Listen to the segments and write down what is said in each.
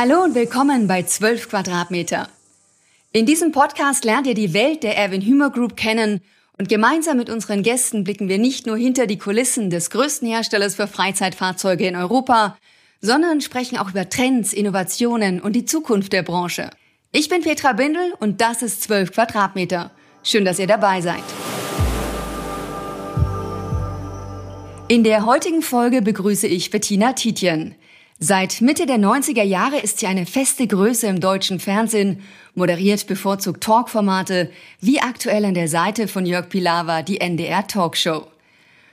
Hallo und willkommen bei 12 Quadratmeter. In diesem Podcast lernt ihr die Welt der Erwin Hümer Group kennen und gemeinsam mit unseren Gästen blicken wir nicht nur hinter die Kulissen des größten Herstellers für Freizeitfahrzeuge in Europa, sondern sprechen auch über Trends, Innovationen und die Zukunft der Branche. Ich bin Petra Bindel und das ist 12 Quadratmeter. Schön, dass ihr dabei seid. In der heutigen Folge begrüße ich Bettina Tietjen. Seit Mitte der 90er Jahre ist sie eine feste Größe im deutschen Fernsehen, moderiert bevorzugt Talkformate, wie aktuell an der Seite von Jörg Pilawa die NDR Talkshow.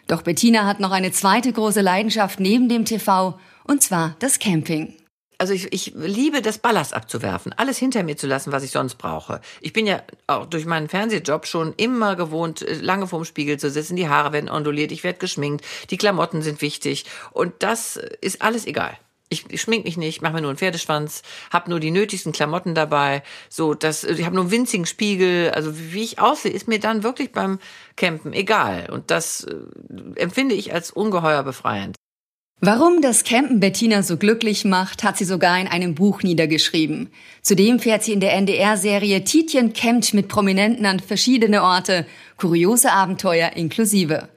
Doch Bettina hat noch eine zweite große Leidenschaft neben dem TV, und zwar das Camping also ich, ich liebe das Ballast abzuwerfen, alles hinter mir zu lassen, was ich sonst brauche. Ich bin ja auch durch meinen Fernsehjob schon immer gewohnt, äh, lange vorm Spiegel zu sitzen, die Haare werden onduliert, ich werde geschminkt, die Klamotten sind wichtig und das ist alles egal. Ich, ich schmink mich nicht, mache mir nur einen Pferdeschwanz, habe nur die nötigsten Klamotten dabei, so dass ich habe nur einen winzigen Spiegel, also wie ich aussehe, ist mir dann wirklich beim Campen egal und das äh, empfinde ich als ungeheuer befreiend. Warum das Campen Bettina so glücklich macht, hat sie sogar in einem Buch niedergeschrieben. Zudem fährt sie in der NDR-Serie Tietjen campt mit Prominenten an verschiedene Orte, kuriose Abenteuer inklusive.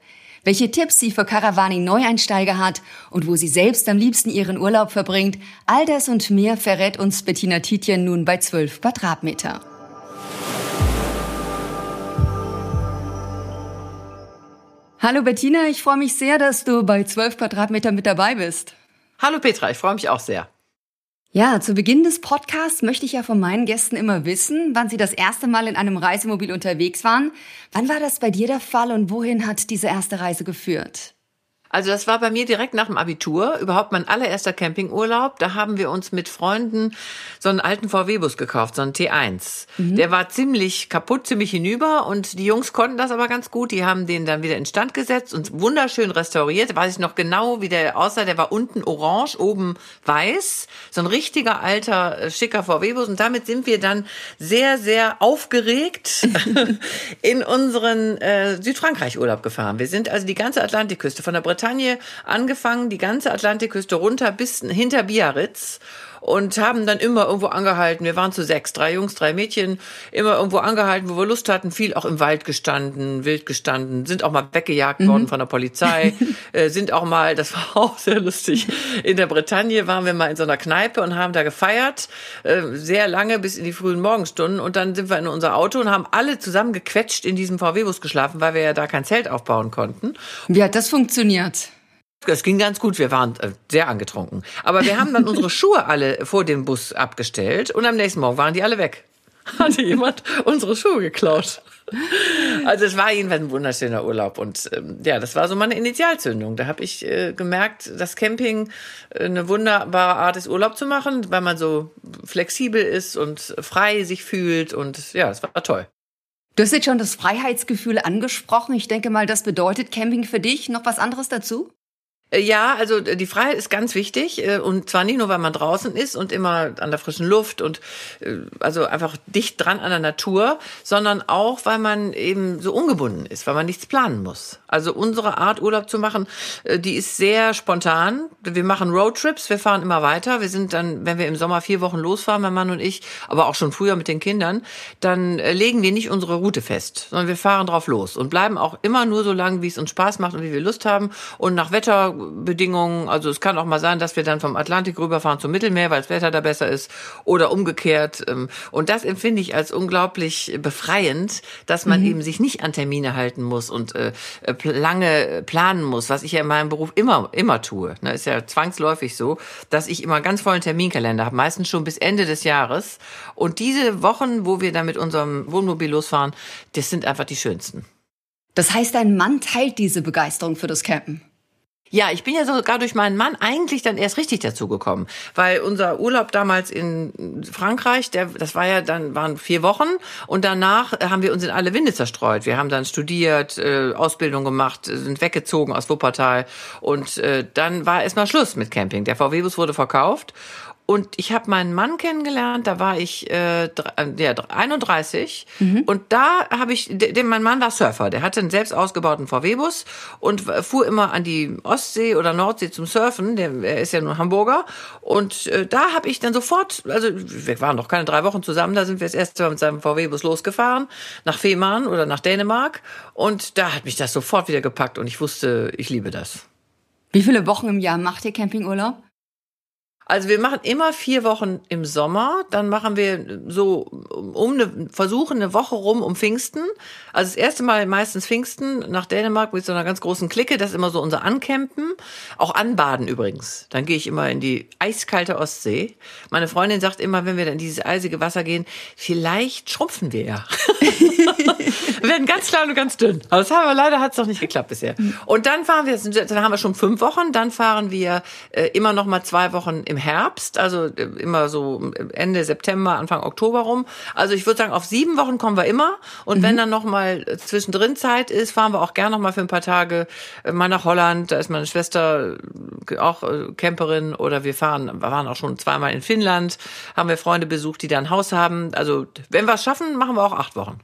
Welche Tipps sie für Caravaning-Neueinsteiger hat und wo sie selbst am liebsten ihren Urlaub verbringt, all das und mehr verrät uns Bettina Tietjen nun bei 12 Quadratmeter. Hallo Bettina, ich freue mich sehr, dass du bei 12 Quadratmeter mit dabei bist. Hallo Petra, ich freue mich auch sehr. Ja, zu Beginn des Podcasts möchte ich ja von meinen Gästen immer wissen, wann sie das erste Mal in einem Reisemobil unterwegs waren. Wann war das bei dir der Fall und wohin hat diese erste Reise geführt? Also das war bei mir direkt nach dem Abitur, überhaupt mein allererster Campingurlaub. Da haben wir uns mit Freunden so einen alten VW-Bus gekauft, so einen T1. Mhm. Der war ziemlich kaputt, ziemlich hinüber und die Jungs konnten das aber ganz gut. Die haben den dann wieder instand gesetzt und wunderschön restauriert. Weiß ich noch genau, wie der aussah. Der war unten orange, oben weiß. So ein richtiger alter, äh, schicker VW-Bus. Und damit sind wir dann sehr, sehr aufgeregt in unseren äh, Südfrankreich-Urlaub gefahren. Wir sind also die ganze Atlantikküste von der Bretagne Bretagne angefangen, die ganze Atlantikküste runter bis hinter Biarritz und haben dann immer irgendwo angehalten. Wir waren zu sechs, drei Jungs, drei Mädchen, immer irgendwo angehalten, wo wir Lust hatten, viel auch im Wald gestanden, wild gestanden, sind auch mal weggejagt worden mhm. von der Polizei, äh, sind auch mal, das war auch sehr lustig, in der Bretagne waren wir mal in so einer Kneipe und haben da gefeiert, äh, sehr lange bis in die frühen Morgenstunden und dann sind wir in unser Auto und haben alle zusammen gequetscht in diesem VW-Bus geschlafen, weil wir ja da kein Zelt aufbauen konnten. Wie hat das funktioniert? Das ging ganz gut, wir waren äh, sehr angetrunken. Aber wir haben dann unsere Schuhe alle vor dem Bus abgestellt und am nächsten Morgen waren die alle weg. Hatte jemand unsere Schuhe geklaut. Also es war jedenfalls ein wunderschöner Urlaub und ähm, ja, das war so meine Initialzündung. Da habe ich äh, gemerkt, dass Camping äh, eine wunderbare Art ist, Urlaub zu machen, weil man so flexibel ist und frei sich fühlt und ja, es war toll. Du hast jetzt schon das Freiheitsgefühl angesprochen. Ich denke mal, das bedeutet Camping für dich noch was anderes dazu? Äh, ja, also äh, die Freiheit ist ganz wichtig äh, und zwar nicht nur, weil man draußen ist und immer an der frischen Luft und also einfach dicht dran an der Natur, sondern auch, weil man eben so ungebunden ist, weil man nichts planen muss. Also unsere Art Urlaub zu machen, die ist sehr spontan. Wir machen Roadtrips, wir fahren immer weiter. Wir sind dann, wenn wir im Sommer vier Wochen losfahren, mein Mann und ich, aber auch schon früher mit den Kindern, dann legen wir nicht unsere Route fest, sondern wir fahren drauf los und bleiben auch immer nur so lang, wie es uns Spaß macht und wie wir Lust haben und nach Wetter Bedingungen. Also es kann auch mal sein, dass wir dann vom Atlantik rüberfahren zum Mittelmeer, weil das Wetter da besser ist oder umgekehrt. Ähm, und das empfinde ich als unglaublich befreiend, dass man mhm. eben sich nicht an Termine halten muss und äh, lange planen muss, was ich ja in meinem Beruf immer, immer tue. Ne, ist ja zwangsläufig so, dass ich immer ganz vollen Terminkalender habe, meistens schon bis Ende des Jahres. Und diese Wochen, wo wir dann mit unserem Wohnmobil losfahren, das sind einfach die schönsten. Das heißt, dein Mann teilt diese Begeisterung für das Campen? Ja, ich bin ja sogar durch meinen Mann eigentlich dann erst richtig dazu gekommen, weil unser Urlaub damals in Frankreich, der, das war ja dann waren vier Wochen und danach haben wir uns in alle Winde zerstreut. Wir haben dann studiert, äh, Ausbildung gemacht, sind weggezogen aus Wuppertal und äh, dann war erstmal Schluss mit Camping. Der VW-Bus wurde verkauft Und ich habe meinen Mann kennengelernt, da war ich äh, ja, 31. Mhm. Und da habe ich, der, mein Mann war Surfer, der hatte einen selbst ausgebauten VW-Bus und fuhr immer an die Ostsee oder Nordsee zum Surfen. Der, er ist ja nur Hamburger. Und äh, da habe ich dann sofort, also wir waren noch keine drei Wochen zusammen, da sind wir das erste Mal mit seinem VW-Bus losgefahren, nach Fehmarn oder nach Dänemark. Und da hat mich das sofort wieder gepackt und ich wusste, ich liebe das. Wie viele Wochen im Jahr macht ihr Campingurlaub? Also wir machen immer vier Wochen im Sommer, dann machen wir so um eine, versuchen eine Woche rum um Pfingsten. Also das erste Mal meistens Pfingsten nach Dänemark mit so einer ganz großen Clique, das ist immer so unser Ancampen. Auch anbaden übrigens. Dann gehe ich immer in die eiskalte Ostsee. Meine Freundin sagt immer, wenn wir dann in dieses eisige Wasser gehen, vielleicht schrumpfen wir ja. wir werden ganz klein und ganz dünn. Aber das haben wir, leider hat es doch nicht geklappt bisher. Und dann fahren wir, dann haben wir schon fünf Wochen, dann fahren wir äh, immer noch mal zwei Wochen im Herbst, also äh, immer so Ende September, Anfang Oktober rum. Also ich würde sagen, auf sieben Wochen kommen wir immer. Und mhm. wenn dann noch mal zwischendrin Zeit ist, fahren wir auch gerne noch mal für ein paar Tage äh, mal nach Holland. Da ist meine Schwester äh, auch Camperin oder wir fahren, wir waren auch schon zweimal in Finnland, haben wir Freunde besucht, die da ein Haus haben. Also wenn wir es schaffen, machen wir auch acht Wochen.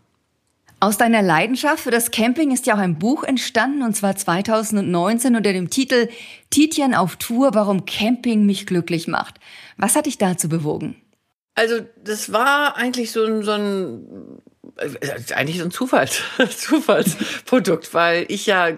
Aus deiner Leidenschaft für das Camping ist ja auch ein Buch entstanden, und zwar 2019 unter dem Titel Titian auf Tour, warum Camping mich glücklich macht. Was hat dich dazu bewogen? Also das war eigentlich so ein, so ein eigentlich so ein Zufalls, Zufallsprodukt, weil ich ja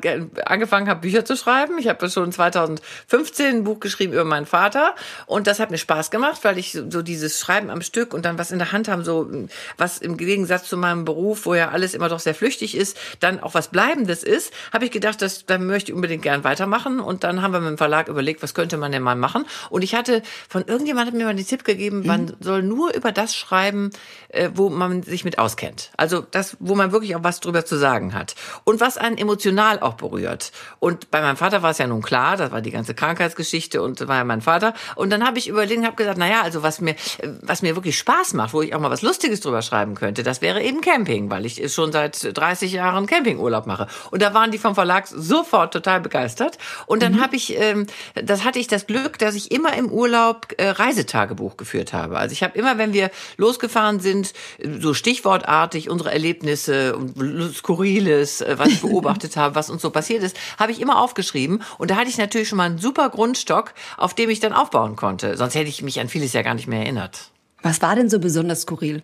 angefangen habe, Bücher zu schreiben. Ich habe schon 2015 ein Buch geschrieben über meinen Vater und das hat mir Spaß gemacht, weil ich so dieses Schreiben am Stück und dann was in der Hand haben, so was im Gegensatz zu meinem Beruf, wo ja alles immer doch sehr flüchtig ist, dann auch was Bleibendes ist, habe ich gedacht, dass da möchte ich unbedingt gern weitermachen und dann haben wir mit dem Verlag überlegt, was könnte man denn mal machen und ich hatte von irgendjemandem mir mal den Tipp gegeben, man mhm. soll nur über das schreiben, äh, wo man sich mit auskennt. Also das, wo man wirklich auch was drüber zu sagen hat. Und was einen emotional auch berührt. Und bei meinem Vater war es ja nun klar, das war die ganze Krankheitsgeschichte und war ja mein Vater. Und dann habe ich überlegt und habe gesagt, naja, also was mir, was mir wirklich Spaß macht, wo ich auch mal was Lustiges drüber schreiben könnte, das wäre eben Camping, weil ich schon seit 30 Jahren Campingurlaub mache. Und da waren die vom Verlag sofort total begeistert. Und dann mhm. habe ich, ähm, das hatte ich das Glück, dass ich immer im Urlaub äh, Reisetagebuch geführt habe. Also ich habe immer, wenn wir losgefahren sind, so stichwortartig unsere Erlebnisse und Skurriles, äh, was ich beobachtet habe, was uns so passiert ist, habe ich immer aufgeschrieben. Und da hatte ich natürlich schon mal einen super Grundstock, auf dem ich dann aufbauen konnte. Sonst hätte ich mich an vieles ja gar nicht mehr erinnert. Was war denn so besonders skurril?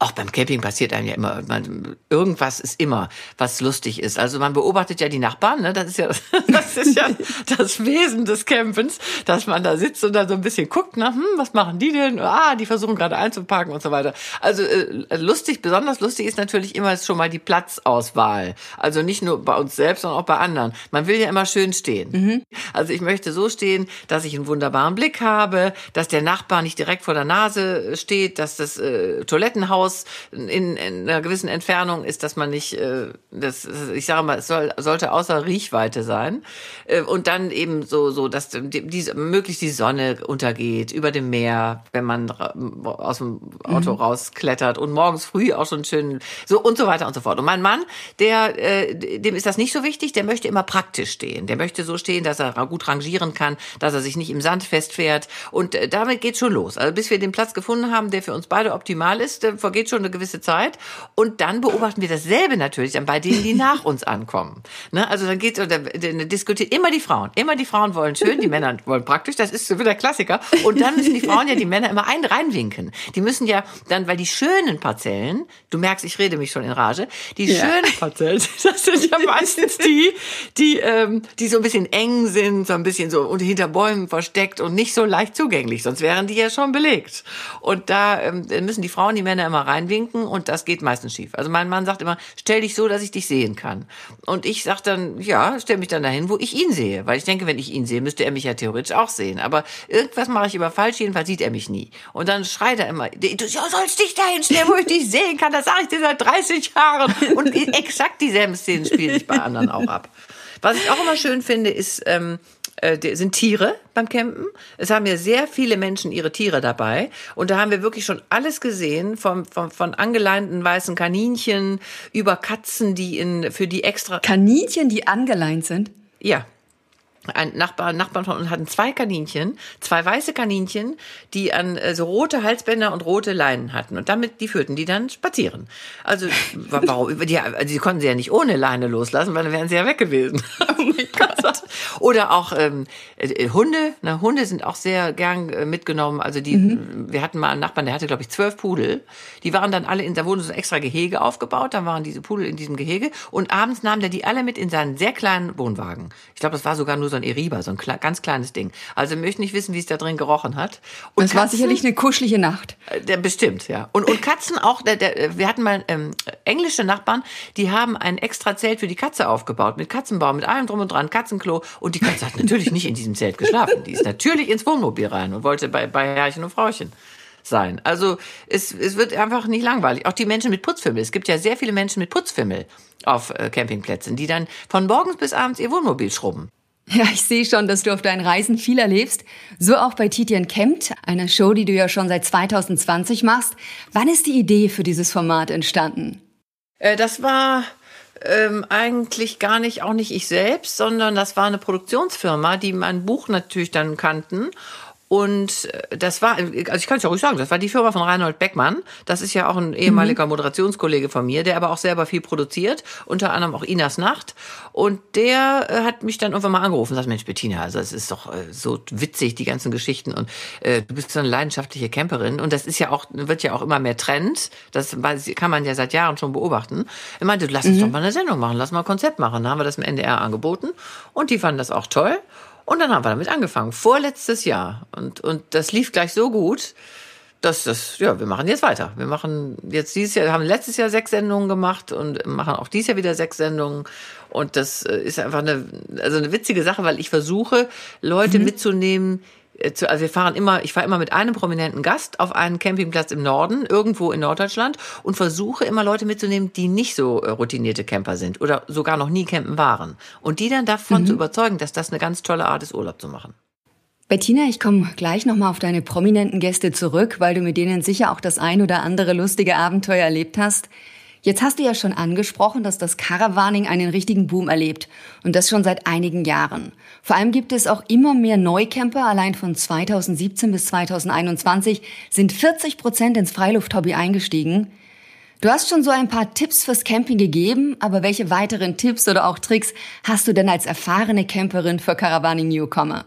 Auch beim Camping passiert einem ja immer, man, irgendwas ist immer, was lustig ist. Also man beobachtet ja die Nachbarn, ne? das ist ja, das ist ja das Wesen des Campens, dass man da sitzt und dann so ein bisschen guckt, na, hm, was machen die denn? Ah, die versuchen gerade einzupacken und so weiter. Also äh, lustig, besonders lustig ist natürlich immer schon mal die Platzauswahl. Also nicht nur bei uns selbst, sondern auch bei anderen. Man will ja immer schön stehen. Mhm. Also ich möchte so stehen, dass ich einen wunderbaren Blick habe, dass der Nachbar nicht direkt vor der Nase steht, dass das äh, Toilettenhaus Haus in, in einer gewissen Entfernung ist, dass man nicht, äh, das, ich sage mal, es soll, sollte außer Riechweite sein. Äh, und dann eben so, so, dass die, die, möglichst die Sonne untergeht über dem Meer, wenn man aus dem Auto mhm. rausklettert und morgens früh auch schon schön, so und so weiter und so fort. Und mein Mann, der, äh, dem ist das nicht so wichtig, der möchte immer praktisch stehen. Der möchte so stehen, dass er gut rangieren kann, dass er sich nicht im Sand festfährt. Und äh, damit geht's schon los. Also bis wir den Platz gefunden haben, der für uns beide optimal ist, äh, vergeht schon eine gewisse Zeit. Und dann beobachten wir dasselbe natürlich dann bei denen, die nach uns ankommen. Ne? Also dann geht oder diskutiert immer die Frauen. Immer die Frauen wollen schön, die Männer wollen praktisch. Das ist so wieder Klassiker. Und dann müssen die Frauen ja die Männer immer ein reinwinken. Die müssen ja dann, weil die schönen Parzellen, du merkst, ich rede mich schon in Rage, die ja. schönen Parzellen, das sind ja meistens die, die, ähm, die so ein bisschen eng sind, so ein bisschen so unter hinter Bäumen versteckt und nicht so leicht zugänglich. Sonst wären die ja schon belegt. Und da ähm, müssen die Frauen die Männer immer reinwinken und das geht meistens schief. Also mein Mann sagt immer, stell dich so, dass ich dich sehen kann. Und ich sag dann, ja, stell mich dann dahin, wo ich ihn sehe. Weil ich denke, wenn ich ihn sehe, müsste er mich ja theoretisch auch sehen. Aber irgendwas mache ich immer falsch, jedenfalls sieht er mich nie. Und dann schreit er immer, du sollst dich dahin stellen, wo ich dich sehen kann. Das sage ich dir seit 30 Jahren. Und exakt dieselben Szenen spiele ich bei anderen auch ab. Was ich auch immer schön finde, ist, ähm, äh, sind Tiere beim Campen. Es haben ja sehr viele Menschen ihre Tiere dabei. Und da haben wir wirklich schon alles gesehen, vom, vom, von angeleinten weißen Kaninchen über Katzen, die in, für die extra... Kaninchen, die angeleint sind? Ja. Ein Nachbar, Nachbarn von uns hatten zwei Kaninchen, zwei weiße Kaninchen, die an äh, so rote Halsbänder und rote Leinen hatten. Und damit, die führten die dann spazieren. Also, warum? Die, also, die konnten sie ja nicht ohne Leine loslassen, weil dann wären sie ja weg gewesen. oh mein Gott. Oder auch ähm, äh, Hunde. Na, Hunde sind auch sehr gern äh, mitgenommen. Also die, mhm. wir hatten mal einen Nachbarn, der hatte, glaube ich, zwölf Pudel. Die waren dann alle in, da wurden so extra Gehege aufgebaut. Dann waren diese Pudel in diesem Gehege. Und abends nahm der die alle mit in seinen sehr kleinen Wohnwagen. Ich glaube, das war sogar nur so ein Eriba, so ein ganz kleines Ding. Also möchte nicht wissen, wie es da drin gerochen hat. Und Katzen, war sicherlich eine kuschelige Nacht. Äh, der bestimmt, ja. Und, und Katzen auch. Der, der, wir hatten mal ähm, englische Nachbarn, die haben ein extra Zelt für die Katze aufgebaut mit Katzenbaum, mit allem drum und dran, Katzenklo. Und die Katze hat natürlich nicht in diesem Zelt geschlafen. Die ist natürlich ins Wohnmobil rein und wollte bei, bei Herrchen und Frauchen sein. Also es, es wird einfach nicht langweilig. Auch die Menschen mit Putzfimmel. Es gibt ja sehr viele Menschen mit Putzfimmel auf äh, Campingplätzen, die dann von morgens bis abends ihr Wohnmobil schrubben. Ja, ich sehe schon, dass du auf deinen Reisen viel erlebst. So auch bei Titian Kempt, einer Show, die du ja schon seit 2020 machst. Wann ist die Idee für dieses Format entstanden? Äh, das war ähm, eigentlich gar nicht, auch nicht ich selbst, sondern das war eine Produktionsfirma, die mein Buch natürlich dann kannten und äh, das war, also ich kann es ja ruhig sagen, das war die Firma von Reinhold Beckmann. Das ist ja auch ein ehemaliger mhm. Moderationskollege von mir, der aber auch selber viel produziert, unter anderem auch Inas Nacht. Und der äh, hat mich dann irgendwann mal angerufen und sagt, Mensch, Bettina, also es ist doch äh, so witzig, die ganzen Geschichten. Und äh, du bist so eine leidenschaftliche Camperin. Und das ist ja auch, wird ja auch immer mehr Trend. Das kann man ja seit Jahren schon beobachten. Er meinte, lass uns mhm. doch mal eine Sendung machen, lass mal ein Konzept machen. Dann haben wir das im NDR angeboten. Und die fanden das auch toll. Und dann haben wir damit angefangen, vorletztes Jahr. Und, und das lief gleich so gut, dass das, ja, wir machen jetzt weiter. Wir machen jetzt dieses Jahr, haben letztes Jahr sechs Sendungen gemacht und machen auch dieses Jahr wieder sechs Sendungen. Und das äh, ist einfach eine, also eine witzige Sache, weil ich versuche, Leute mhm. mitzunehmen, also wir fahren immer, ich fahre immer mit einem prominenten Gast auf einen Campingplatz im Norden, irgendwo in Norddeutschland und versuche immer Leute mitzunehmen, die nicht so äh, routinierte Camper sind oder sogar noch nie campen waren. Und die dann davon mhm. zu überzeugen, dass das eine ganz tolle Art ist, Urlaub zu machen. Bettina, ich komme gleich nochmal auf deine prominenten Gäste zurück, weil du mit denen sicher auch das ein oder andere lustige Abenteuer erlebt hast. Jetzt hast du ja schon angesprochen, dass das Caravaning einen richtigen Boom erlebt. Und das schon seit einigen Jahren. Vor allem gibt es auch immer mehr Neucamper. Allein von 2017 bis 2021 sind 40 Prozent ins Freilufthobby eingestiegen. Du hast schon so ein paar Tipps fürs Camping gegeben, aber welche weiteren Tipps oder auch Tricks hast du denn als erfahrene Camperin für Caravaning Newcomer?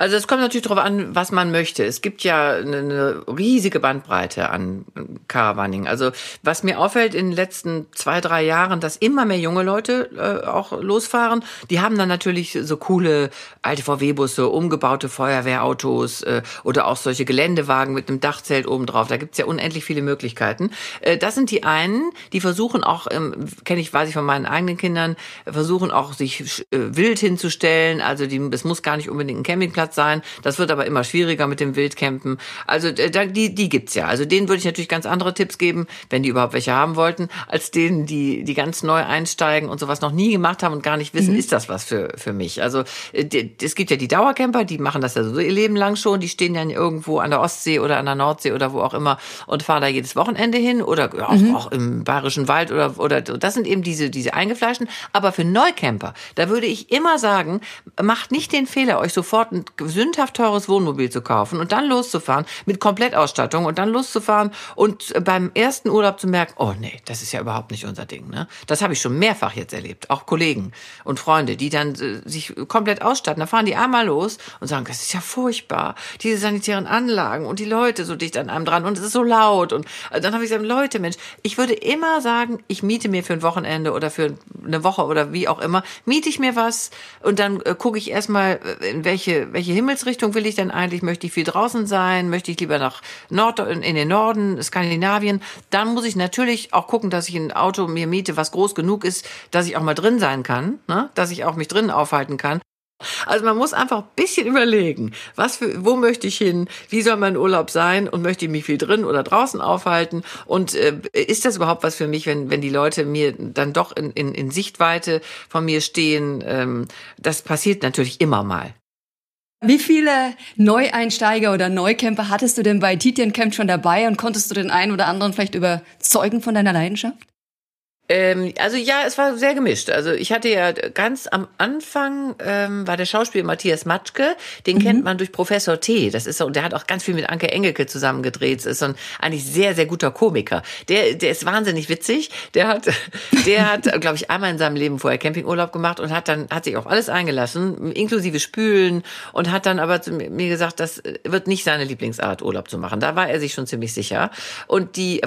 Also es kommt natürlich darauf an, was man möchte. Es gibt ja eine, riesige Bandbreite an Caravaning. Also was mir auffällt in den letzten zwei, drei Jahren, dass immer mehr junge Leute äh, auch losfahren. Die haben dann natürlich so coole alte VW-Busse, umgebaute Feuerwehrautos äh, oder auch solche Geländewagen mit einem Dachzelt oben drauf. Da gibt's ja unendlich viele Möglichkeiten. Äh, das sind die einen, die versuchen auch, ähm, kenne ich, weiß ich von meinen eigenen Kindern, versuchen auch sich äh, wild hinzustellen. Also die, es muss gar nicht unbedingt ein Campingplatz sein. Das wird aber immer schwieriger mit dem Wildcampen. Also die, die gibt's ja. Also denen würde ich natürlich ganz andere Tipps geben, wenn die überhaupt welche haben wollten, als denen, die, die ganz neu einsteigen und sowas noch nie gemacht haben und gar nicht wissen, mhm. ist das was für, für mich. Also es gibt ja die Dauercamper, die machen das ja so ihr Leben lang schon. Die stehen dann irgendwo an der Ostsee oder an der Nordsee oder wo auch immer und fahren da jedes Wochenende hin oder auch, mhm. auch im Bayerischen Wald oder, oder das sind eben diese, diese eingefleischten. Aber für Neucamper, da würde ich immer sagen, macht nicht den Fehler, euch sofort ein sündhaft teures Wohnmobil zu kaufen und dann loszufahren mit Komplettausstattung und dann loszufahren und beim ersten Urlaub zu merken, oh nee, das ist ja überhaupt nicht unser Ding. Ne? Das habe ich schon mehrfach jetzt erlebt, auch Kollegen und Freunde, die dann äh, sich komplett ausstatten. Da fahren die einmal los und sagen, das ist ja furchtbar, diese sanitären Anlagen und die Leute so dicht an einem dran und es ist so laut. Und äh, dann habe ich gesagt, Leute, Mensch, ich würde immer sagen, ich miete mir für ein Wochenende oder für eine Woche oder wie auch immer, miete ich mir was und dann äh, gucke ich erstmal, äh, in welche welche, welche Himmelsrichtung will ich denn eigentlich? Möchte ich viel draußen sein? Möchte ich lieber nach Nord, in den Norden, Skandinavien? Dann muss ich natürlich auch gucken, dass ich ein Auto mir miete, was groß genug ist, dass ich auch mal drin sein kann, ne? dass ich auch mich drinnen aufhalten kann. Also man muss einfach ein bisschen überlegen, was für, wo möchte ich hin, wie soll mein Urlaub sein und möchte ich mich viel drin oder draußen aufhalten und äh, ist das überhaupt was für mich, wenn, wenn die Leute mir dann doch in, in, in Sichtweite von mir stehen, ähm, das passiert natürlich immer mal. Wie viele Neueinsteiger oder Neucamper hattest du denn bei Titian Camp schon dabei und konntest du den einen oder anderen vielleicht überzeugen von deiner Leidenschaft? Ähm, also ja, es war sehr gemischt. Also ich hatte ja ganz am Anfang ähm, war der Schauspieler Matthias Matschke, den mhm. kennt man durch Professor T. Das ist so, und der hat auch ganz viel mit Anke Engelke zusammengedreht. Das ist so ein eigentlich sehr sehr guter Komiker. Der der ist wahnsinnig witzig. Der hat der hat glaube ich einmal in seinem Leben vorher Campingurlaub gemacht und hat dann hat sich auf alles eingelassen, inklusive Spülen und hat dann aber zu mir gesagt, das wird nicht seine Lieblingsart Urlaub zu machen. Da war er sich schon ziemlich sicher. Und die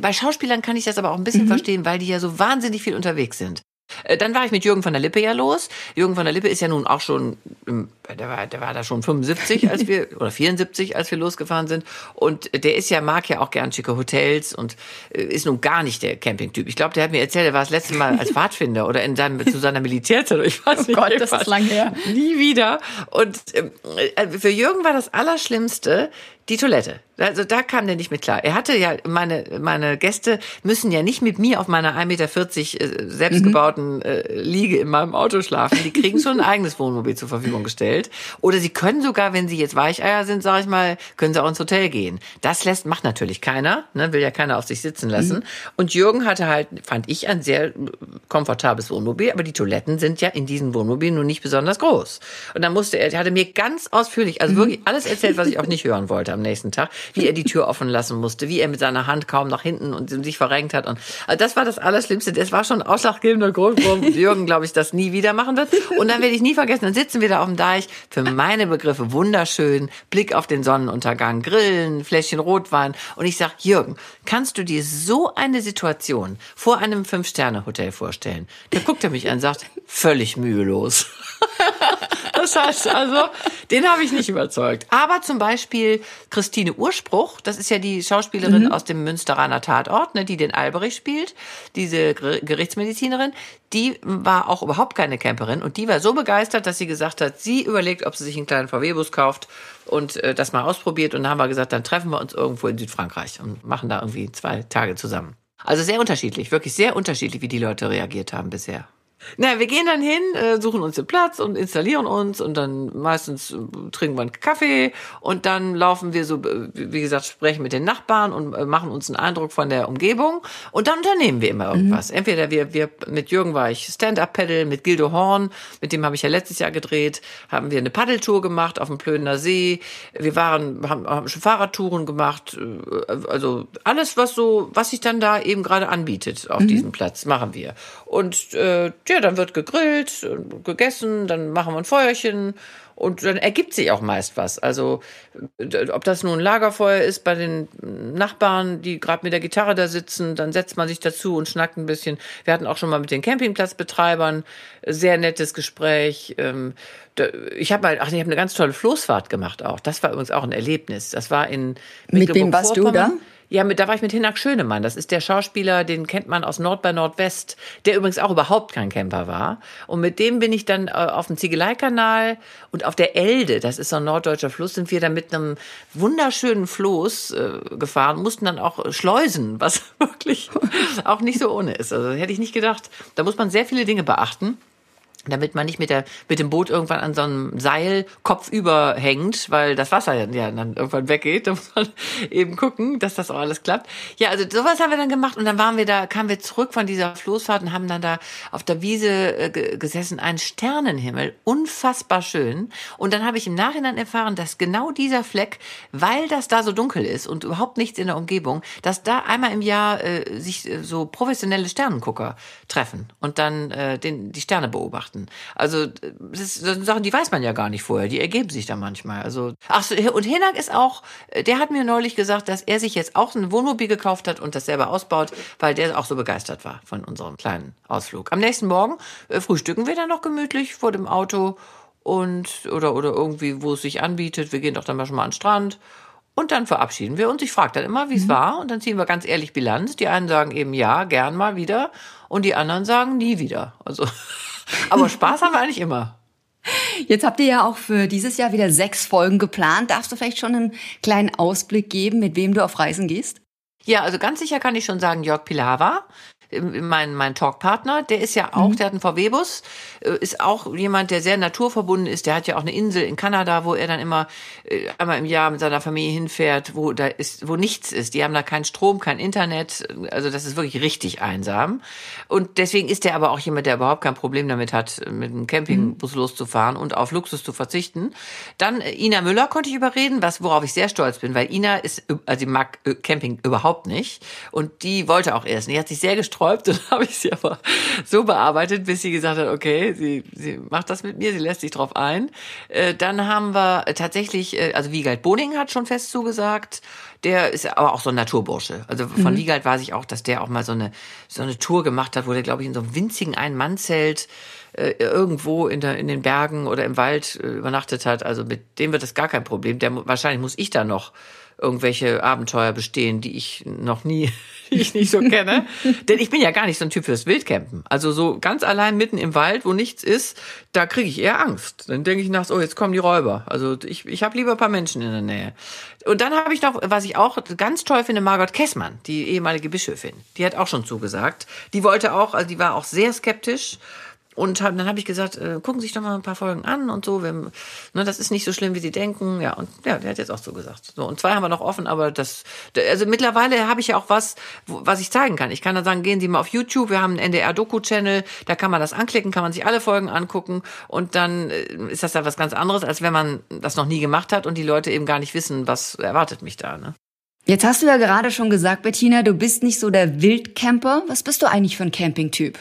bei Schauspielern kann ich das aber auch ein bisschen mhm. verstehen, weil die ja so wahnsinnig viel unterwegs sind. Äh, dann war ich mit Jürgen von der Lippe ja los. Jürgen von der Lippe ist ja nun auch schon, der war, der war da schon 75, als wir, oder 74, als wir losgefahren sind. Und der ist ja, mag ja auch gern schicke Hotels und äh, ist nun gar nicht der Campingtyp. Ich glaube, der hat mir erzählt, er war das letzte Mal als Pfadfinder oder in seinem, zu seiner Militärzeit. Ich weiß oh nicht, Gott, das ist lang her. Nie wieder. Und äh, für Jürgen war das Allerschlimmste, die Toilette. Also da kam der nicht mit klar. Er hatte ja, meine, meine Gäste müssen ja nicht mit mir auf meiner 1,40 Meter äh, selbstgebauten äh, Liege in meinem Auto schlafen. Die kriegen schon ein eigenes Wohnmobil zur Verfügung gestellt. Oder sie können sogar, wenn sie jetzt Weicheier sind, sage ich mal, können sie auch ins Hotel gehen. Das lässt, macht natürlich keiner, ne, will ja keiner auf sich sitzen lassen. Mhm. Und Jürgen hatte halt, fand ich, ein sehr komfortables Wohnmobil, aber die Toiletten sind ja in diesen Wohnmobilen nun nicht besonders groß. Und dann musste er, er hatte mir ganz ausführlich, also mhm. wirklich alles erzählt, was ich auch nicht hören wollte am nächsten Tag, wie er die Tür offen lassen musste, wie er mit seiner Hand kaum nach hinten und sich verrenkt hat. Und also das war das Allerschlimmste. Das war schon ein ausschlaggebender Grund, warum Jürgen, glaube ich, das nie wieder machen wird. Und dann werde ich nie vergessen, dann sitzen wir da auf dem Deich, für meine Begriffe wunderschön, Blick auf den Sonnenuntergang, Grillen, Fläschchen Rotwein. Und ich sage, Jürgen, kannst du dir so eine Situation vor einem Fünf-Sterne-Hotel vorstellen? Da guckt er mich an und sagt, völlig mühelos. Das heißt also, den habe ich nicht überzeugt. Aber zum Beispiel Christine Urspruch, das ist ja die Schauspielerin mhm. aus dem Münsteraner Tatort, ne, die den Alberich spielt, diese Gerichtsmedizinerin, die war auch überhaupt keine Camperin und die war so begeistert, dass sie gesagt hat, sie überlegt, ob sie sich einen kleinen VW-Bus kauft und äh, das mal ausprobiert. Und dann haben wir gesagt, dann treffen wir uns irgendwo in Südfrankreich und machen da irgendwie zwei Tage zusammen. Also sehr unterschiedlich, wirklich sehr unterschiedlich, wie die Leute reagiert haben bisher. Na, wir gehen dann hin, äh, suchen uns den Platz und installieren uns und dann meistens äh, trinken wir einen Kaffee und dann laufen wir so, äh, wie gesagt, sprechen mit den Nachbarn und machen uns einen Eindruck von der Umgebung und dann unternehmen wir immer irgendwas. Mhm. Entweder wir, wir, mit Jürgen war ich Stand-Up-Paddle, mit Gildo Horn, mit dem habe ich ja letztes Jahr gedreht, haben wir eine Paddeltour gemacht auf dem Plöner See. Wir waren, haben, haben schon Fahrradtouren gemacht, also alles, was so, was sich dann da eben gerade anbietet auf mhm. diesem Platz, machen wir. Und äh, ja, dann wird gegrillt, gegessen, dann machen wir ein Feuerchen und dann ergibt sich auch meist was. Also ob das nun ein Lagerfeuer ist bei den Nachbarn, die gerade mit der Gitarre da sitzen, dann setzt man sich dazu und schnackt ein bisschen. Wir hatten auch schon mal mit den Campingplatzbetreibern sehr nettes Gespräch. Ähm, ich habe mal, ach, ich habe eine ganz tolle Floßfahrt gemacht auch. Das war übrigens auch ein Erlebnis. Das war in Mit wem warst du da? Ja, mit, da war ich mit Hinak Schönemann. Das ist der Schauspieler, den kennt man aus Nord bei Nordwest, der übrigens auch überhaupt kein Camper war. Und mit dem bin ich dann äh, auf dem Ziegeleikanal und auf der Elde, das ist so ein norddeutscher Fluss, sind wir dann mit einem wunderschönen Floß äh, gefahren, mussten dann auch schleusen, was wirklich auch nicht so ohne ist. Also hätte ich nicht gedacht. Da muss man sehr viele Dinge beachten damit man nicht mit der mit dem Boot irgendwann an so einem Seil kopfüber hängt, weil das Wasser ja dann irgendwann weggeht. Da muss man eben gucken, dass das auch alles klappt. Ja, also sowas haben wir dann gemacht und dann waren wir da, kamen wir zurück von dieser Floßfahrt und haben dann da auf der Wiese äh, gesessen, ein Sternenhimmel, unfassbar schön. Und dann habe ich im Nachhinein erfahren, dass genau dieser Fleck, weil das da so dunkel ist und überhaupt nichts in der Umgebung, dass da einmal im Jahr äh, sich äh, so professionelle Sternengucker treffen und dann äh, den, die Sterne beobachten beachten. Also das, sind Sachen, die weiß man ja gar nicht vorher, die ergeben sich da manchmal. Also ach so, und Hinak ist auch, der hat mir neulich gesagt, dass er sich jetzt auch ein Wohnmobil gekauft hat und das selber ausbaut, weil der auch so begeistert war von unserem kleinen Ausflug. Am nächsten Morgen äh, frühstücken wir dann noch gemütlich vor dem Auto und oder oder irgendwie, wo es sich anbietet. Wir gehen doch dann mal schon mal an den Strand und dann verabschieden wir uns. Ich frage dann immer, wie es mhm. war. Und dann ziehen wir ganz ehrlich Bilanz. Die einen sagen eben ja, gern mal wieder. Und die anderen sagen nie wieder. Also Aber Spaß haben wir eigentlich immer. Jetzt habt ihr ja auch für dieses Jahr wieder sechs Folgen geplant. Darfst du vielleicht schon einen kleinen Ausblick geben, mit wem du auf Reisen gehst? Ja, also ganz sicher kann ich schon sagen, Jörg Pilawa mein, mein Talkpartner, der ist ja auch, mhm. der hat einen VW-Bus, äh, ist auch jemand, der sehr naturverbunden ist. Der hat ja auch eine Insel in Kanada, wo er dann immer äh, einmal im Jahr mit seiner Familie hinfährt, wo da ist, wo nichts ist. Die haben da keinen Strom, kein Internet. Also das ist wirklich richtig einsam. Und deswegen ist er aber auch jemand, der überhaupt kein Problem damit hat, mit einem Campingbus mhm. loszufahren und auf Luxus zu verzichten. Dann äh, Ina Müller konnte ich überreden, was worauf ich sehr stolz bin, weil Ina ist, also sie mag Camping überhaupt nicht und die wollte auch erst. Die hat sich sehr gesträubt gesträubt und habe ich sie aber so bearbeitet, bis sie gesagt hat, okay, sie, sie macht das mit mir, sie lässt sich drauf ein. Äh, dann haben wir tatsächlich, äh, also Wiegald Boning hat schon fest zugesagt, der ist aber auch so ein Naturbursche. Also von mhm. Wiegald weiß ich auch, dass der auch mal so eine, so eine Tour gemacht hat, wo der, glaube ich, in so einem winzigen Ein-Mann-Zelt äh, irgendwo in, der, in den Bergen oder im Wald äh, übernachtet hat. Also mit dem wird das gar kein Problem. Der, wahrscheinlich muss ich da noch irgendwelche Abenteuer bestehen, die ich noch nie, die ich nicht so kenne. Denn ich bin ja gar nicht so ein Typ fürs Wildcampen. Also so ganz allein mitten im Wald, wo nichts ist, da kriege ich eher Angst. Dann denke ich nachts, oh, jetzt kommen die Räuber. Also ich, ich habe lieber ein paar Menschen in der Nähe. Und dann habe ich noch, was ich auch ganz toll finde, Margot Kessmann, die ehemalige Bischöfin. Die hat auch schon zugesagt. Die wollte auch, also die war auch sehr skeptisch und hab, dann habe ich gesagt, äh, gucken Sie sich doch mal ein paar Folgen an und so. Wir, ne, das ist nicht so schlimm, wie Sie denken. Ja, und ja, der hat jetzt auch so gesagt. So, und zwei haben wir noch offen, aber das, also mittlerweile habe ich ja auch was, was ich zeigen kann. Ich kann dann sagen, gehen Sie mal auf YouTube, wir haben einen NDR-Doku-Channel, da kann man das anklicken, kann man sich alle Folgen angucken und dann äh, ist das da was ganz anderes, als wenn man das noch nie gemacht hat und die Leute eben gar nicht wissen, was erwartet mich da. Ne? Jetzt hast du ja gerade schon gesagt, Bettina, du bist nicht so der Wildcamper. Was bist du eigentlich für ein Campingtyp?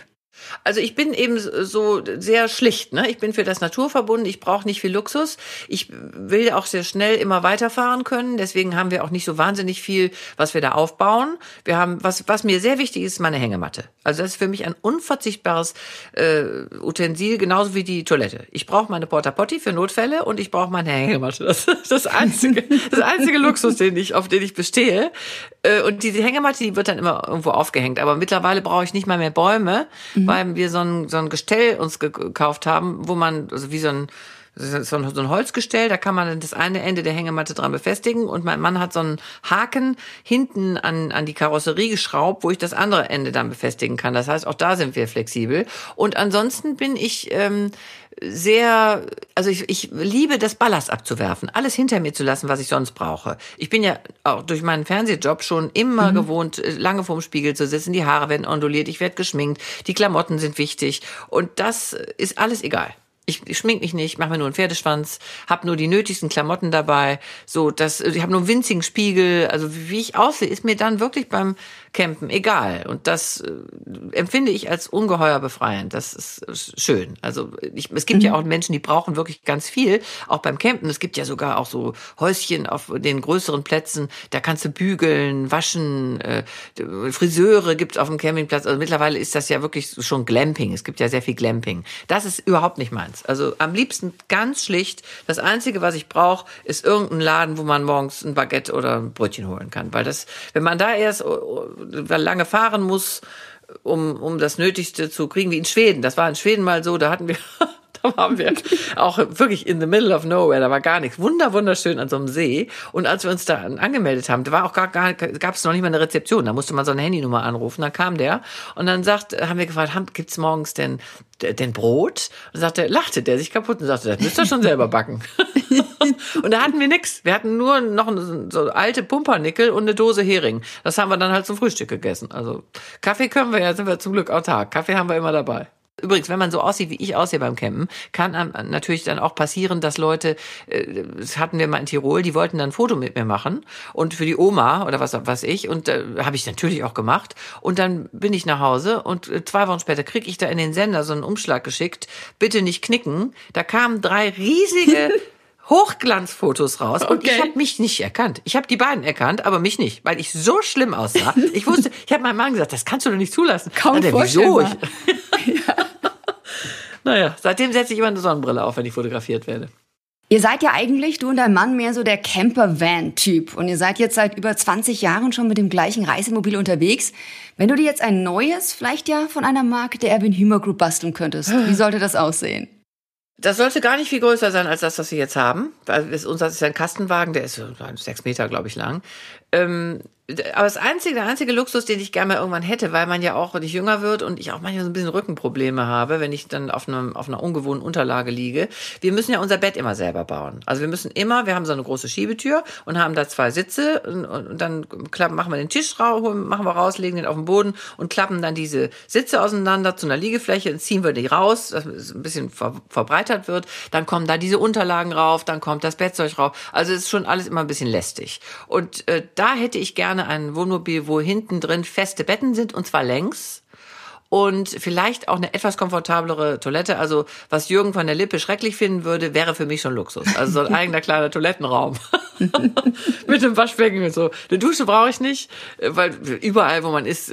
Also ich bin eben so sehr schlicht. Ne? Ich bin für das Natur verbunden. Ich brauche nicht viel Luxus. Ich will auch sehr schnell immer weiterfahren können. Deswegen haben wir auch nicht so wahnsinnig viel, was wir da aufbauen. Wir haben was, was mir sehr wichtig ist, meine Hängematte. Also das ist für mich ein unverzichtbares äh, Utensil, genauso wie die Toilette. Ich brauche meine Porta Potty für Notfälle und ich brauche meine Hängematte. Das ist das einzige, das einzige Luxus, den ich, auf den ich bestehe. Äh, und diese Hängematte, die wird dann immer irgendwo aufgehängt. Aber mittlerweile brauche ich nicht mal mehr Bäume, mhm. weil wir so ein, so ein Gestell uns gekauft haben, wo man, also wie so ein, so ein, so ein Holzgestell, da kann man dann das eine Ende der Hängematte dran befestigen und mein Mann hat so einen Haken hinten an, an die Karosserie geschraubt, wo ich das andere Ende dann befestigen kann. Das heißt, auch da sind wir flexibel. Und ansonsten bin ich ähm, sehr, also ich, ich liebe das Ballast abzuwerfen, alles hinter mir zu lassen, was ich sonst brauche. Ich bin ja auch durch meinen Fernsehjob schon immer mhm. gewohnt, äh, lange vorm Spiegel zu sitzen, die Haare werden onduliert, ich werde geschminkt, die Klamotten sind wichtig und das ist alles egal ich, ich schmink mich nicht, mache mir nur einen Pferdeschwanz, habe nur die nötigsten Klamotten dabei, so dass ich habe nur einen winzigen Spiegel, also wie ich aussehe, ist mir dann wirklich beim Campen egal und das äh, empfinde ich als ungeheuer befreiend. Das ist schön. Also ich, es gibt mhm. ja auch Menschen, die brauchen wirklich ganz viel, auch beim Campen. Es gibt ja sogar auch so Häuschen auf den größeren Plätzen, da kannst du bügeln, waschen, äh, Friseure gibt's auf dem Campingplatz. Also mittlerweile ist das ja wirklich schon Glamping. Es gibt ja sehr viel Glamping. Das ist überhaupt nicht meins. Eins. Also am liebsten ganz schlicht. Das Einzige, was ich brauche, ist irgendein Laden, wo man morgens ein Baguette oder ein Brötchen holen kann. Weil das, wenn man da erst oh, lange fahren muss, um, um das Nötigste zu kriegen, wie in Schweden. Das war in Schweden mal so, da hatten wir waren wir auch wirklich in the middle of nowhere, da war gar nichts. Wunder, wunderschön an so einem See. Und als wir uns da angemeldet haben, da war auch gar, gar gab es noch nicht mal eine Rezeption, da musste man so eine Handynummer anrufen. Dann kam der und dann sagt, haben wir gefragt, gibt's morgens denn, denn Brot? Und sagte, lachte der sich kaputt und sagte, das müsst ihr schon selber backen. und da hatten wir nix. Wir hatten nur noch so alte Pumpernickel und eine Dose Hering. Das haben wir dann halt zum Frühstück gegessen. Also Kaffee können wir ja, sind wir zum Glück autark. Kaffee haben wir immer dabei. Übrigens, wenn man so aussieht, wie ich aussehe beim Campen, kann einem natürlich dann auch passieren, dass Leute, äh, das hatten wir mal in Tirol, die wollten dann ein Foto mit mir machen und für die Oma oder was was ich und äh, habe ich natürlich auch gemacht und dann bin ich nach Hause und äh, zwei Wochen später krieg ich da in den Sender so einen Umschlag geschickt, bitte nicht knicken. Da kamen drei riesige Hochglanzfotos raus okay. und ich habe mich nicht erkannt. Ich habe die beiden erkannt, aber mich nicht, weil ich so schlimm aussah. Ich wusste, ich habe meinem Mann gesagt, das kannst du doch nicht zulassen. Kaum der, wieso? Ich. Naja, seitdem setze ich immer eine Sonnenbrille auf, wenn ich fotografiert werde. Ihr seid ja eigentlich, du und dein Mann, mehr so der Camper-Van-Typ. Und ihr seid jetzt seit über 20 Jahren schon mit dem gleichen Reisemobil unterwegs. Wenn du dir jetzt ein neues, vielleicht ja von einer Marke der Erwin Hümer Group basteln könntest, wie sollte das aussehen? Das sollte gar nicht viel größer sein als das, was wir jetzt haben. Also unser ist ein Kastenwagen, der ist sechs Meter, glaube ich, lang. Ähm, aber das einzige, der einzige Luxus, den ich gerne mal irgendwann hätte, weil man ja auch, wenn ich jünger wird und ich auch manchmal so ein bisschen Rückenprobleme habe, wenn ich dann auf, einem, auf einer ungewohnten Unterlage liege. Wir müssen ja unser Bett immer selber bauen. Also wir müssen immer, wir haben so eine große Schiebetür und haben da zwei Sitze und, und dann klappen, machen wir den Tisch raus, machen wir raus, legen den auf den Boden und klappen dann diese Sitze auseinander zu einer Liegefläche und ziehen wir die raus, dass es ein bisschen ver, verbreitert wird. Dann kommen da diese Unterlagen rauf, dann kommt das Bettzeug rauf. Also es ist schon alles immer ein bisschen lästig. Und äh, da hätte ich gerne gerne ein Wohnmobil, wo hinten drin feste Betten sind und zwar längs und vielleicht auch eine etwas komfortablere Toilette. Also was Jürgen von der Lippe schrecklich finden würde, wäre für mich schon Luxus. Also so ein eigener kleiner Toilettenraum mit einem Waschbecken und so. Eine Dusche brauche ich nicht, weil überall, wo man ist,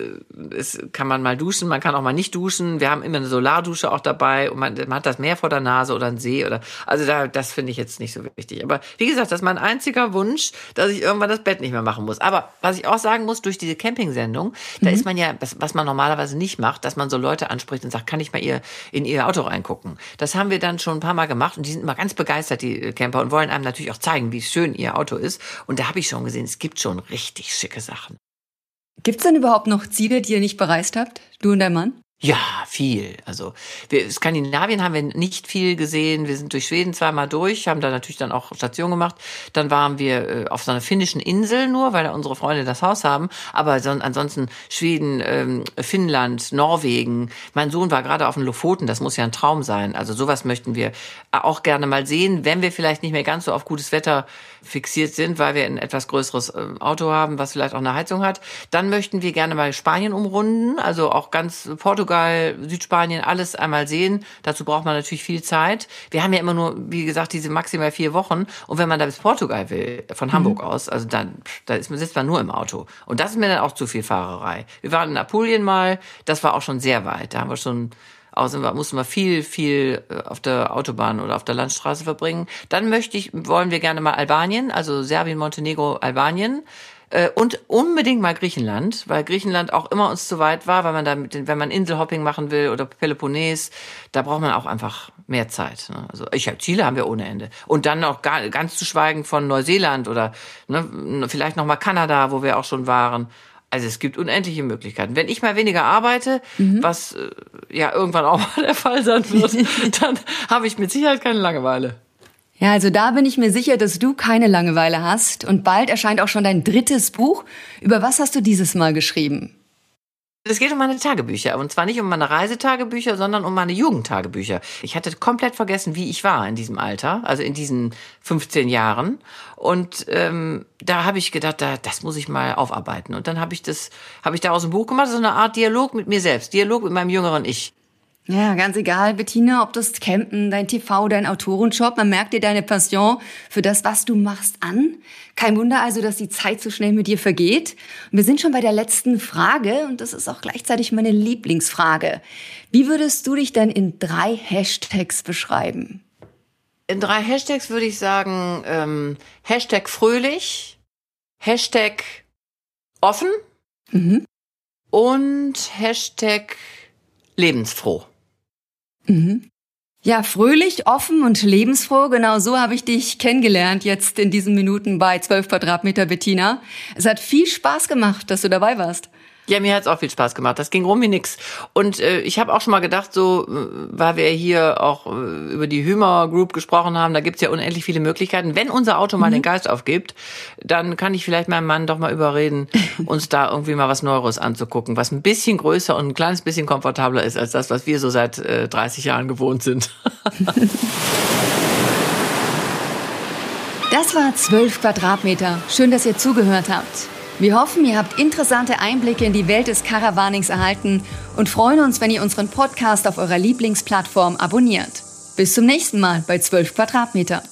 ist, kann man mal duschen. Man kann auch mal nicht duschen. Wir haben immer eine Solardusche auch dabei und man, man hat das Meer vor der Nase oder einen See oder also da, das finde ich jetzt nicht so wichtig. Aber wie gesagt, das ist mein einziger Wunsch, dass ich irgendwann das Bett nicht mehr machen muss. Aber was ich auch sagen muss, durch diese Camping-Sendung, mhm. da ist man ja, was man normalerweise nicht macht, dass man so Leute anspricht und sagt, kann ich mal ihr, in ihr Auto reingucken? Das haben wir dann schon ein paar Mal gemacht und die sind immer ganz begeistert, die Camper, und wollen einem natürlich auch zeigen, wie schön ihr Auto ist. Und da habe ich schon gesehen, es gibt schon richtig schicke Sachen. Gibt es denn überhaupt noch Ziele, die ihr nicht bereist habt, du und dein Mann? Ja, viel. Also wir, Skandinavien haben wir nicht viel gesehen. Wir sind durch Schweden zweimal durch, haben da natürlich dann auch Station gemacht. Dann waren wir äh, auf so einer finnischen Insel nur, weil da unsere Freunde das Haus haben. Aber so, ansonsten Schweden, ähm, Finnland, Norwegen. Mein Sohn war gerade auf den Lofoten. Das muss ja ein Traum sein. Also sowas möchten wir auch gerne mal sehen, wenn wir vielleicht nicht mehr ganz so auf gutes Wetter fixiert sind, weil wir ein etwas größeres äh, Auto haben, was vielleicht auch eine Heizung hat. Dann möchten wir gerne mal Spanien umrunden, also auch ganz Portugal Südspanien, alles einmal sehen. Dazu braucht man natürlich viel Zeit. Wir haben ja immer nur, wie gesagt, diese maximal vier Wochen. Und wenn man da bis Portugal will, von mhm. Hamburg aus, also dann, da ist, sitzt man nur im Auto. Und das ist mir dann auch zu viel Fahrerei. Wir waren in Apulien mal, das war auch schon sehr weit. Da haben wir schon Außerdem mussten wir viel, viel äh, auf der Autobahn oder auf der Landstraße verbringen. Dann möchte ich, wollen wir gerne mal Albanien, also Serbien, Montenegro, Albanien. Äh, und unbedingt mal Griechenland, weil Griechenland auch immer uns zu weit war, weil man da mit den, wenn man Inselhopping machen will oder Peloponnes, da braucht man auch einfach mehr Zeit. Ne? Also ich habe Ziele haben wir ohne Ende. Und dann noch gar, ganz zu schweigen von Neuseeland oder ne, vielleicht noch mal Kanada, wo wir auch schon waren. Also es gibt unendliche Möglichkeiten. Wenn ich mal weniger arbeite, mhm. was äh, ja irgendwann auch mal der Fall sein wird, dann habe ich mit Sicherheit keine Langeweile. Ja, also da bin ich mir sicher, dass du keine Langeweile hast. Und bald erscheint auch schon dein drittes Buch. Über was hast du dieses Mal geschrieben? Es geht um meine Tagebücher. Und zwar nicht um meine Reisetagebücher, sondern um meine Jugendtagebücher. Ich hatte komplett vergessen, wie ich war in diesem Alter, also in diesen 15 Jahren. Und ähm, da habe ich gedacht, da, das muss ich mal aufarbeiten. Und dann habe ich das, habe ich daraus ein Buch gemacht, so eine Art Dialog mit mir selbst, Dialog mit meinem jüngeren Ich. Ja, ganz egal, Bettina, ob das Campen, dein TV, dein Autorenjob, man merkt dir deine Passion für das, was du machst, an. Kein Wunder also, dass die Zeit so schnell mit dir vergeht. Und wir sind schon bei der letzten Frage und das ist auch gleichzeitig meine Lieblingsfrage. Wie würdest du dich denn in drei Hashtags beschreiben? In drei Hashtags würde ich sagen, ähm, Hashtag fröhlich, Hashtag offen mhm. und Hashtag lebensfroh. Mhm. Ja, fröhlich, offen und lebensfroh, genau so habe ich dich kennengelernt jetzt in diesen Minuten bei 12 Quadratmeter Bettina. Es hat viel Spaß gemacht, dass du dabei warst. Ja, mir hat's auch viel Spaß gemacht. Das ging rum wie nix. Und äh, ich habe auch schon mal gedacht, so, äh, weil wir hier auch äh, über die Hümer Group gesprochen haben, da gibt's ja unendlich viele Möglichkeiten. Wenn unser Auto mal mhm. den Geist aufgibt, dann kann ich vielleicht meinen Mann doch mal überreden, uns da irgendwie mal was Neues anzugucken, was ein bisschen größer und ein kleines bisschen komfortabler ist als das, was wir so seit äh, 30 Jahren gewohnt sind. das war 12 Quadratmeter. Schön, dass ihr zugehört habt. Wir hoffen, ihr habt interessante Einblicke in die Welt des Caravanings erhalten und freuen uns, wenn ihr unseren Podcast auf eurer Lieblingsplattform abonniert. Bis zum nächsten Mal bei 12 Quadratmeter.